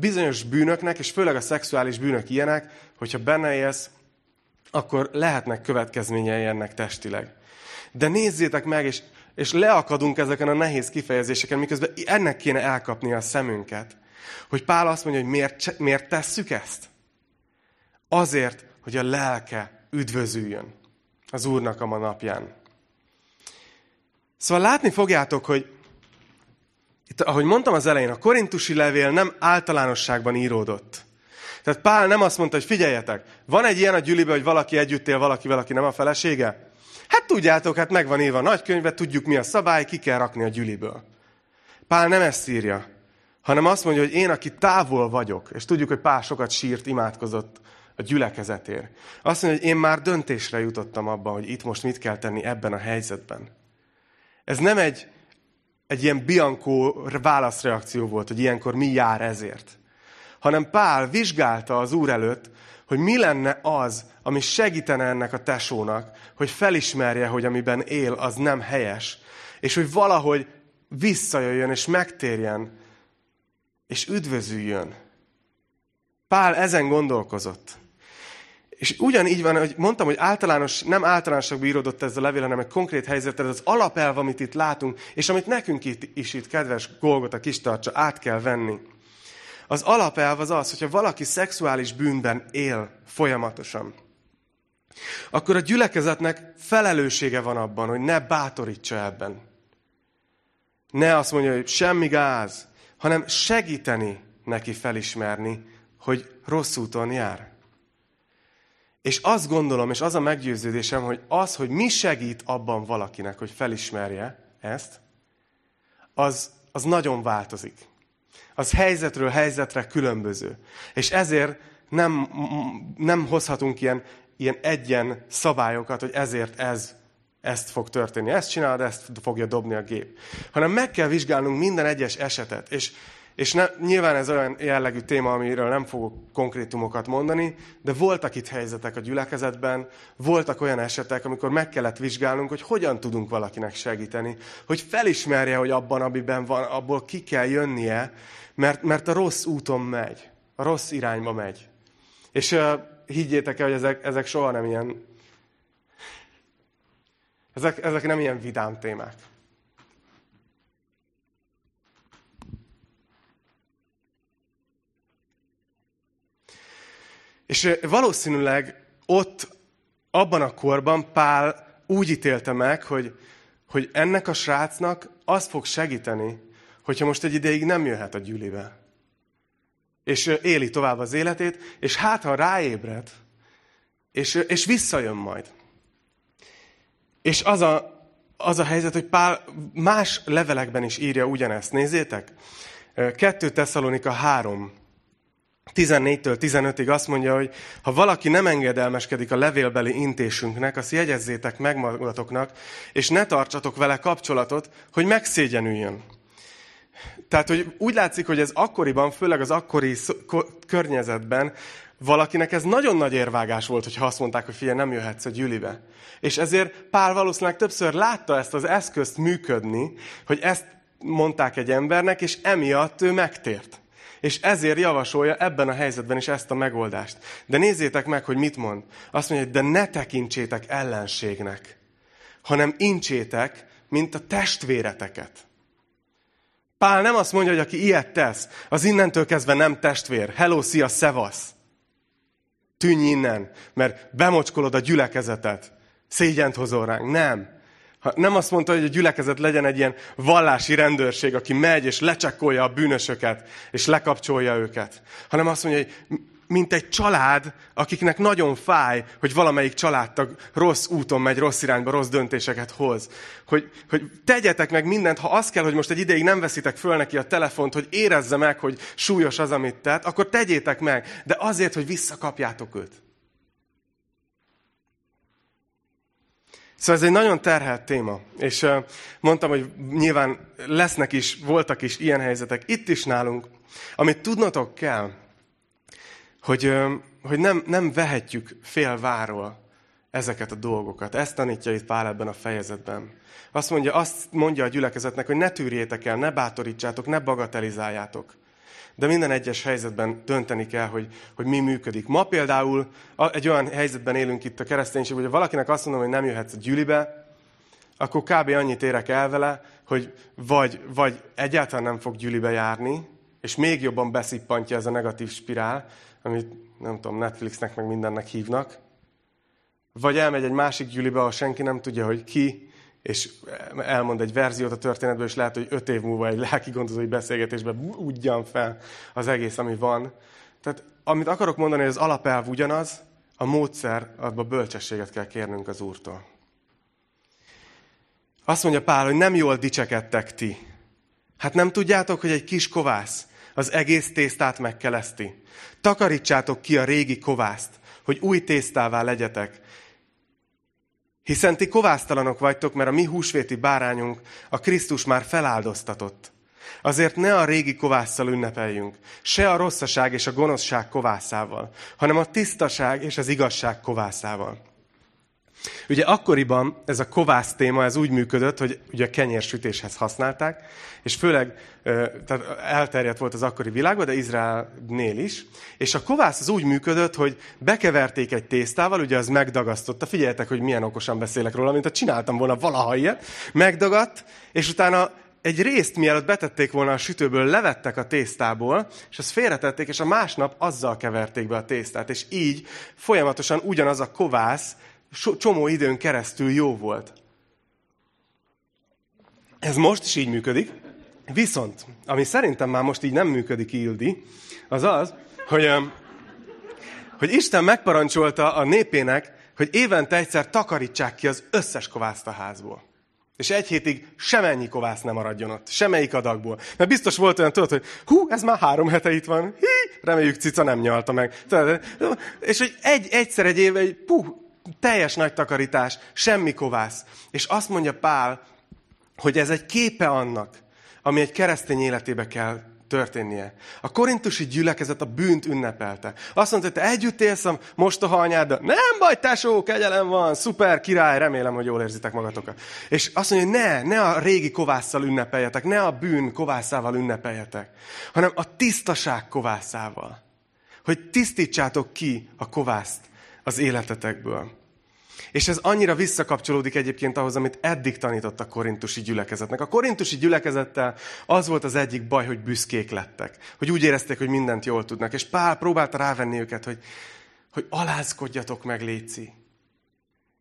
Bizonyos bűnöknek, és főleg a szexuális bűnök ilyenek, hogyha benne élsz, akkor lehetnek következményei ennek testileg. De nézzétek meg, és, és leakadunk ezeken a nehéz kifejezéseken, miközben ennek kéne elkapni a szemünket. Hogy Pál azt mondja, hogy miért, miért tesszük ezt? Azért, hogy a lelke üdvözüljön az Úrnak a ma napján. Szóval látni fogjátok, hogy itt, ahogy mondtam az elején, a korintusi levél nem általánosságban íródott. Tehát Pál nem azt mondta, hogy figyeljetek, van egy ilyen a gyülibe, hogy valaki együtt él valakivel, aki nem a felesége? Hát tudjátok, hát meg van írva a nagykönyvbe, tudjuk mi a szabály, ki kell rakni a gyüliből. Pál nem ezt írja, hanem azt mondja, hogy én, aki távol vagyok, és tudjuk, hogy Pál sokat sírt, imádkozott a gyülekezetért. Azt mondja, hogy én már döntésre jutottam abban, hogy itt most mit kell tenni ebben a helyzetben. Ez nem egy, egy ilyen biankó válaszreakció volt, hogy ilyenkor mi jár ezért. Hanem Pál vizsgálta az Úr előtt, hogy mi lenne az, ami segítene ennek a tesónak, hogy felismerje, hogy amiben él, az nem helyes, és hogy valahogy visszajöjjön, és megtérjen, és üdvözüljön. Pál ezen gondolkozott. És ugyanígy van, hogy mondtam, hogy általános, nem általánosakban íródott ez a levél, hanem egy konkrét helyzet, ez az alapelv, amit itt látunk, és amit nekünk itt, is itt, kedves kis tartsa, át kell venni. Az alapelv az az, hogyha valaki szexuális bűnben él folyamatosan, akkor a gyülekezetnek felelőssége van abban, hogy ne bátorítsa ebben. Ne azt mondja, hogy semmi gáz, hanem segíteni neki felismerni, hogy rossz úton jár. És azt gondolom, és az a meggyőződésem, hogy az, hogy mi segít abban valakinek, hogy felismerje ezt, az, az nagyon változik. Az helyzetről helyzetre különböző. És ezért nem, nem hozhatunk ilyen, ilyen egyen szabályokat, hogy ezért ez, ezt fog történni. Ezt csinálod, ezt fogja dobni a gép. Hanem meg kell vizsgálnunk minden egyes esetet. És és ne, nyilván ez olyan jellegű téma, amiről nem fogok konkrétumokat mondani, de voltak itt helyzetek a gyülekezetben, voltak olyan esetek, amikor meg kellett vizsgálnunk, hogy hogyan tudunk valakinek segíteni, hogy felismerje, hogy abban, amiben van, abból ki kell jönnie, mert, mert a rossz úton megy, a rossz irányba megy. És uh, higgyétek el, hogy ezek, ezek soha nem ilyen, ezek, ezek nem ilyen vidám témák. És valószínűleg ott, abban a korban Pál úgy ítélte meg, hogy, hogy ennek a srácnak az fog segíteni, hogyha most egy ideig nem jöhet a gyűlibe. És éli tovább az életét, és hát ha ráébred, és, és visszajön majd. És az a, az a helyzet, hogy Pál más levelekben is írja ugyanezt. Nézzétek, 2 Tesszalonika 3, 14-től 15-ig azt mondja, hogy ha valaki nem engedelmeskedik a levélbeli intésünknek, azt jegyezzétek meg magatoknak, és ne tartsatok vele kapcsolatot, hogy megszégyenüljön. Tehát, hogy úgy látszik, hogy ez akkoriban, főleg az akkori környezetben, valakinek ez nagyon nagy érvágás volt, hogy azt mondták, hogy figyelj, nem jöhetsz a gyűlibe. És ezért Pál valószínűleg többször látta ezt az eszközt működni, hogy ezt mondták egy embernek, és emiatt ő megtért. És ezért javasolja ebben a helyzetben is ezt a megoldást. De nézzétek meg, hogy mit mond. Azt mondja, hogy de ne tekintsétek ellenségnek, hanem incsétek, mint a testvéreteket. Pál nem azt mondja, hogy aki ilyet tesz, az innentől kezdve nem testvér. Hello, szia, szevasz. Tűnj innen, mert bemocskolod a gyülekezetet. Szégyent hozol ránk. Nem. Nem azt mondta, hogy a gyülekezet legyen egy ilyen vallási rendőrség, aki megy és lecsekkolja a bűnösöket, és lekapcsolja őket. Hanem azt mondja, hogy mint egy család, akiknek nagyon fáj, hogy valamelyik családtag rossz úton megy, rossz irányba, rossz döntéseket hoz. Hogy, hogy tegyetek meg mindent, ha az kell, hogy most egy ideig nem veszitek föl neki a telefont, hogy érezze meg, hogy súlyos az, amit tett, akkor tegyétek meg, de azért, hogy visszakapjátok őt. Szóval ez egy nagyon terhelt téma, és mondtam, hogy nyilván lesznek is, voltak is ilyen helyzetek itt is nálunk, amit tudnotok kell, hogy, hogy nem, nem vehetjük fél váról ezeket a dolgokat. Ezt tanítja itt Pál ebben a fejezetben. Azt mondja, azt mondja a gyülekezetnek, hogy ne tűrjétek el, ne bátorítsátok, ne bagatelizáljátok. De minden egyes helyzetben dönteni kell, hogy, hogy mi működik. Ma például egy olyan helyzetben élünk itt a kereszténység, hogy ha valakinek azt mondom, hogy nem jöhetsz a gyűlibe, akkor kb. annyit érek el vele, hogy vagy, vagy egyáltalán nem fog gyűlibe járni, és még jobban beszippantja ez a negatív spirál, amit nem tudom, Netflixnek meg mindennek hívnak, vagy elmegy egy másik gyűlibe, ahol senki nem tudja, hogy ki, és elmond egy verziót a történetből, és lehet, hogy öt év múlva egy lelki gondozói beszélgetésben ugyan fel az egész, ami van. Tehát amit akarok mondani, hogy az alapelv ugyanaz, a módszer, abban bölcsességet kell kérnünk az Úrtól. Azt mondja Pál, hogy nem jól dicsekedtek ti. Hát nem tudjátok, hogy egy kis kovász az egész tésztát megkeleszti. Takarítsátok ki a régi kovászt, hogy új tésztává legyetek, hiszen ti kovásztalanok vagytok, mert a mi húsvéti bárányunk, a Krisztus már feláldoztatott. Azért ne a régi kovásszal ünnepeljünk, se a rosszaság és a gonoszság kovászával, hanem a tisztaság és az igazság kovászával. Ugye akkoriban ez a kovász téma, ez úgy működött, hogy ugye a kenyérsütéshez használták, és főleg tehát elterjedt volt az akkori világban, de Izraelnél is. És a kovász az úgy működött, hogy bekeverték egy tésztával, ugye az megdagasztotta, figyeljetek, hogy milyen okosan beszélek róla, mint ha csináltam volna valaha ilyet, megdagadt, és utána egy részt, mielőtt betették volna a sütőből, levettek a tésztából, és azt félretették, és a másnap azzal keverték be a tésztát. És így folyamatosan ugyanaz a kovász csomó időn keresztül jó volt. Ez most is így működik. Viszont, ami szerintem már most így nem működik, Ildi, az az, hogy, hogy Isten megparancsolta a népének, hogy évente egyszer takarítsák ki az összes kovászt a házból. És egy hétig semennyi kovász nem maradjon ott, semmelyik adagból. Mert biztos volt olyan, tudod, hogy hú, ez már három hete itt van, hí, reméljük cica nem nyalta meg. És hogy egy, egyszer egy éve, egy, puh, teljes nagy takarítás, semmi kovász. És azt mondja Pál, hogy ez egy képe annak, ami egy keresztény életébe kell történnie. A korintusi gyülekezet a bűnt ünnepelte. Azt mondta, hogy te együtt élsz a mostoha anyáddal. Nem baj, tesó, kegyelem van, szuper, király, remélem, hogy jól érzitek magatokat. És azt mondja, hogy ne, ne a régi kovásszal ünnepeljetek, ne a bűn kovászával ünnepeljetek, hanem a tisztaság kovászával. Hogy tisztítsátok ki a kovászt az életetekből. És ez annyira visszakapcsolódik egyébként ahhoz, amit eddig tanított a korintusi gyülekezetnek. A korintusi gyülekezettel az volt az egyik baj, hogy büszkék lettek. Hogy úgy érezték, hogy mindent jól tudnak. És Pál próbálta rávenni őket, hogy, hogy alázkodjatok meg, Léci.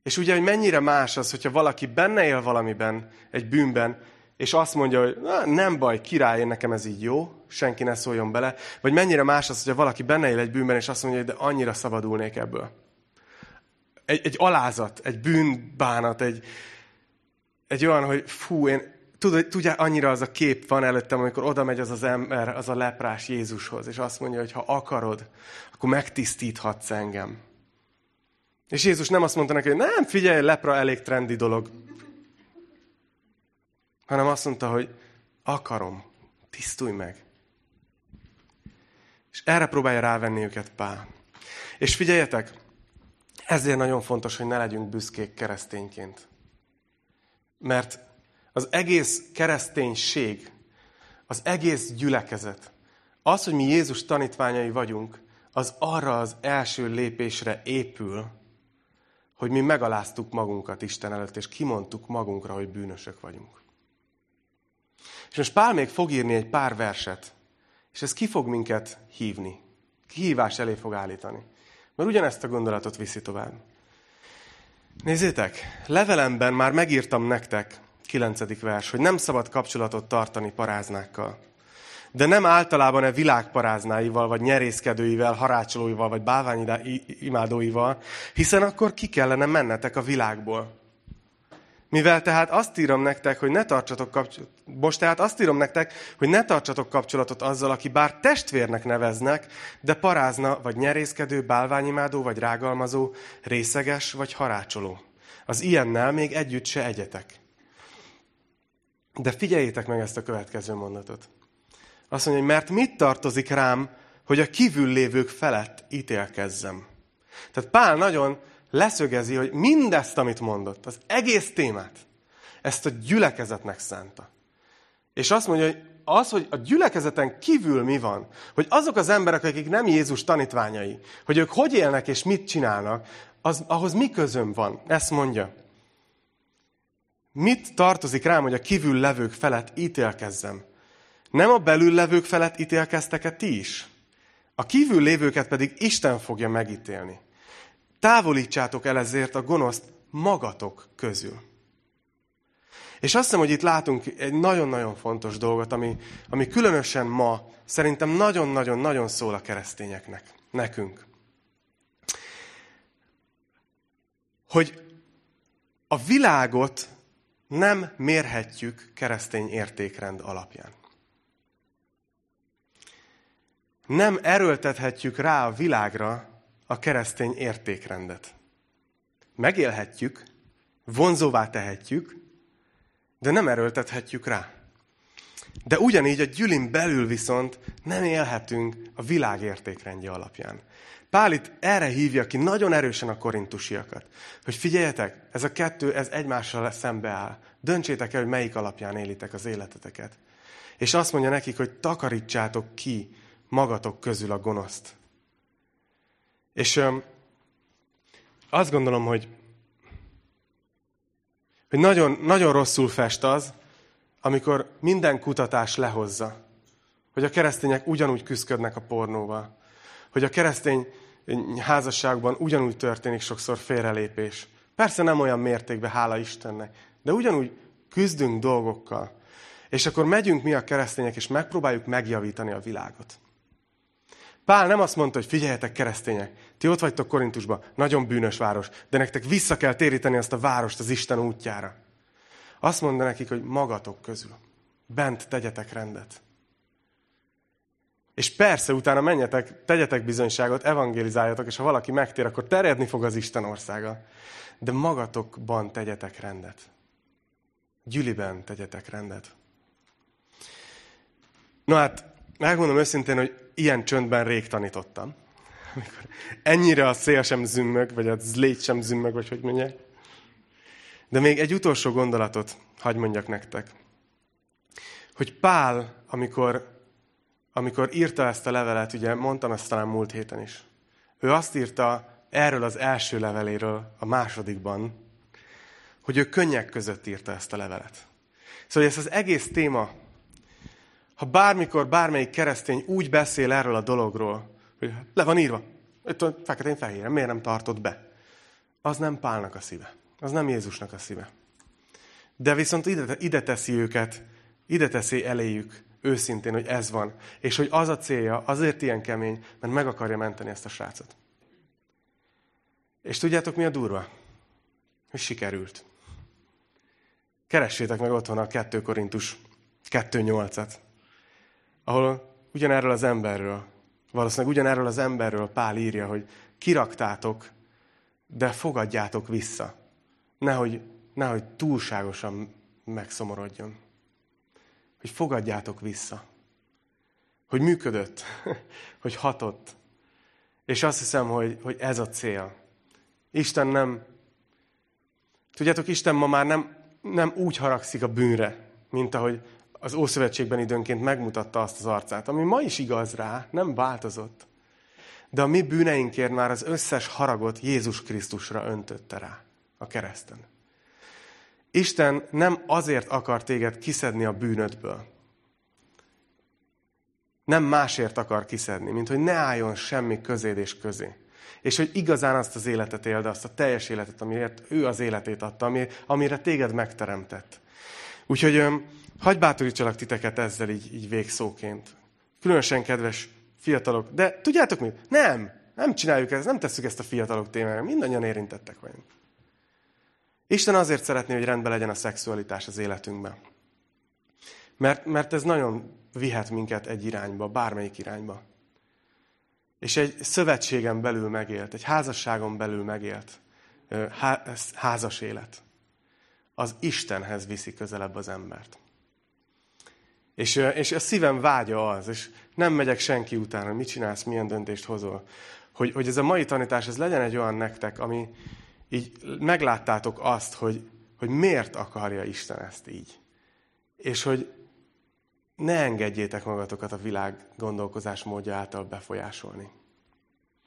És ugye, hogy mennyire más az, hogyha valaki benne él valamiben, egy bűnben, és azt mondja, hogy na, nem baj, király, nekem ez így jó, senki ne szóljon bele. Vagy mennyire más az, hogyha valaki benne él egy bűnben, és azt mondja, hogy de annyira szabadulnék ebből egy, egy alázat, egy bűnbánat, egy, egy olyan, hogy fú, én, tudja, annyira az a kép van előttem, amikor oda megy az az ember, az a leprás Jézushoz, és azt mondja, hogy ha akarod, akkor megtisztíthatsz engem. És Jézus nem azt mondta neki, hogy nem, figyelj, lepra elég trendi dolog. Hanem azt mondta, hogy akarom, tisztulj meg. És erre próbálja rávenni őket Pál. És figyeljetek, ezért nagyon fontos, hogy ne legyünk büszkék keresztényként. Mert az egész kereszténység, az egész gyülekezet, az, hogy mi Jézus tanítványai vagyunk, az arra az első lépésre épül, hogy mi megaláztuk magunkat Isten előtt, és kimondtuk magunkra, hogy bűnösök vagyunk. És most Pál még fog írni egy pár verset, és ez ki fog minket hívni. Kihívás elé fog állítani. Mert ugyanezt a gondolatot viszi tovább. Nézzétek, levelemben már megírtam nektek, kilencedik vers, hogy nem szabad kapcsolatot tartani paráznákkal. De nem általában a világ paráznáival, vagy nyerészkedőivel, harácsolóival, vagy báványimádóival, hiszen akkor ki kellene mennetek a világból. Mivel tehát azt írom nektek, hogy ne tartsatok kapcsolatot, most tehát azt írom nektek, hogy ne tartsatok kapcsolatot azzal, aki bár testvérnek neveznek, de parázna, vagy nyerészkedő, bálványimádó, vagy rágalmazó, részeges, vagy harácsoló. Az ilyennel még együtt se egyetek. De figyeljétek meg ezt a következő mondatot. Azt mondja, hogy mert mit tartozik rám, hogy a kívül lévők felett ítélkezzem. Tehát Pál nagyon leszögezi, hogy mindezt, amit mondott, az egész témát, ezt a gyülekezetnek szánta. És azt mondja, hogy az, hogy a gyülekezeten kívül mi van, hogy azok az emberek, akik nem Jézus tanítványai, hogy ők hogy élnek és mit csinálnak, az, ahhoz mi közöm van? Ezt mondja. Mit tartozik rám, hogy a kívül levők felett ítélkezzem? Nem a belül levők felett ítélkeztek-e ti is? A kívül lévőket pedig Isten fogja megítélni. Távolítsátok el ezért a gonoszt magatok közül. És azt hiszem, hogy itt látunk egy nagyon-nagyon fontos dolgot, ami, ami különösen ma szerintem nagyon-nagyon-nagyon szól a keresztényeknek, nekünk. Hogy a világot nem mérhetjük keresztény értékrend alapján. Nem erőltethetjük rá a világra a keresztény értékrendet. Megélhetjük, vonzóvá tehetjük, de nem erőltethetjük rá. De ugyanígy a gyűlin belül viszont nem élhetünk a világ értékrendje alapján. Pál itt erre hívja ki nagyon erősen a korintusiakat, hogy figyeljetek, ez a kettő, ez egymással szembeáll. Döntsétek el, hogy melyik alapján élitek az életeteket. És azt mondja nekik, hogy takarítsátok ki magatok közül a gonoszt. És öm, azt gondolom, hogy, hogy nagyon, nagyon rosszul fest az, amikor minden kutatás lehozza, hogy a keresztények ugyanúgy küzdködnek a pornóval, hogy a keresztény házasságban ugyanúgy történik sokszor félrelépés. Persze nem olyan mértékben, hála Istennek, de ugyanúgy küzdünk dolgokkal. És akkor megyünk mi a keresztények, és megpróbáljuk megjavítani a világot. Pál nem azt mondta, hogy figyeljetek keresztények, ti ott vagytok Korintusban, nagyon bűnös város, de nektek vissza kell téríteni azt a várost az Isten útjára. Azt mondta nekik, hogy magatok közül. Bent tegyetek rendet. És persze, utána menjetek, tegyetek bizonyságot, evangélizáljatok, és ha valaki megtér, akkor terjedni fog az Isten országa. De magatokban tegyetek rendet. Gyüliben tegyetek rendet. No hát, megmondom őszintén, hogy ilyen csöndben rég tanítottam. Amikor ennyire a szél sem zümmög, vagy a zlét sem zümmög, vagy hogy mondják. De még egy utolsó gondolatot hagy mondjak nektek. Hogy Pál, amikor amikor írta ezt a levelet, ugye mondtam ezt talán múlt héten is, ő azt írta erről az első leveléről, a másodikban, hogy ő könnyek között írta ezt a levelet. Szóval ez az egész téma, ha bármikor bármelyik keresztény úgy beszél erről a dologról, hogy le van írva, itt feketén-fehéren, miért nem tartott be? Az nem Pálnak a szíve. Az nem Jézusnak a szíve. De viszont ide, ide teszi őket, ide teszi eléjük őszintén, hogy ez van. És hogy az a célja, azért ilyen kemény, mert meg akarja menteni ezt a srácot. És tudjátok, mi a durva? Hogy sikerült. Keressétek meg otthon a 2 Korintus 2.8-at, ahol ugyanerről az emberről, valószínűleg ugyanerről az emberről Pál írja, hogy kiraktátok, de fogadjátok vissza. Nehogy, nehogy túlságosan megszomorodjon hogy fogadjátok vissza. Hogy működött, hogy hatott. És azt hiszem, hogy, hogy ez a cél. Isten nem, tudjátok, Isten ma már nem, nem úgy haragszik a bűnre, mint ahogy az Ószövetségben időnként megmutatta azt az arcát, ami ma is igaz rá, nem változott. De a mi bűneinkért már az összes haragot Jézus Krisztusra öntötte rá a kereszten. Isten nem azért akar téged kiszedni a bűnödből. Nem másért akar kiszedni, mint hogy ne álljon semmi közéd és közé. És hogy igazán azt az életet éld, azt a teljes életet, amiért ő az életét adta, amire téged megteremtett. Úgyhogy hagyj bátorítsalak titeket ezzel így, így végszóként. Különösen kedves fiatalok. De tudjátok mit? Nem! Nem csináljuk ezt, nem tesszük ezt a fiatalok témára. Mindannyian érintettek vagyunk. Isten azért szeretné, hogy rendben legyen a szexualitás az életünkben. Mert, mert ez nagyon vihet minket egy irányba, bármelyik irányba. És egy szövetségen belül megélt, egy házasságon belül megélt házas élet, az Istenhez viszi közelebb az embert. És, és a szívem vágya az, és nem megyek senki után, hogy mit csinálsz, milyen döntést hozol, hogy, hogy ez a mai tanítás, ez legyen egy olyan nektek, ami, így megláttátok azt, hogy, hogy miért akarja Isten ezt így. És hogy ne engedjétek magatokat a világ gondolkozás módja által befolyásolni.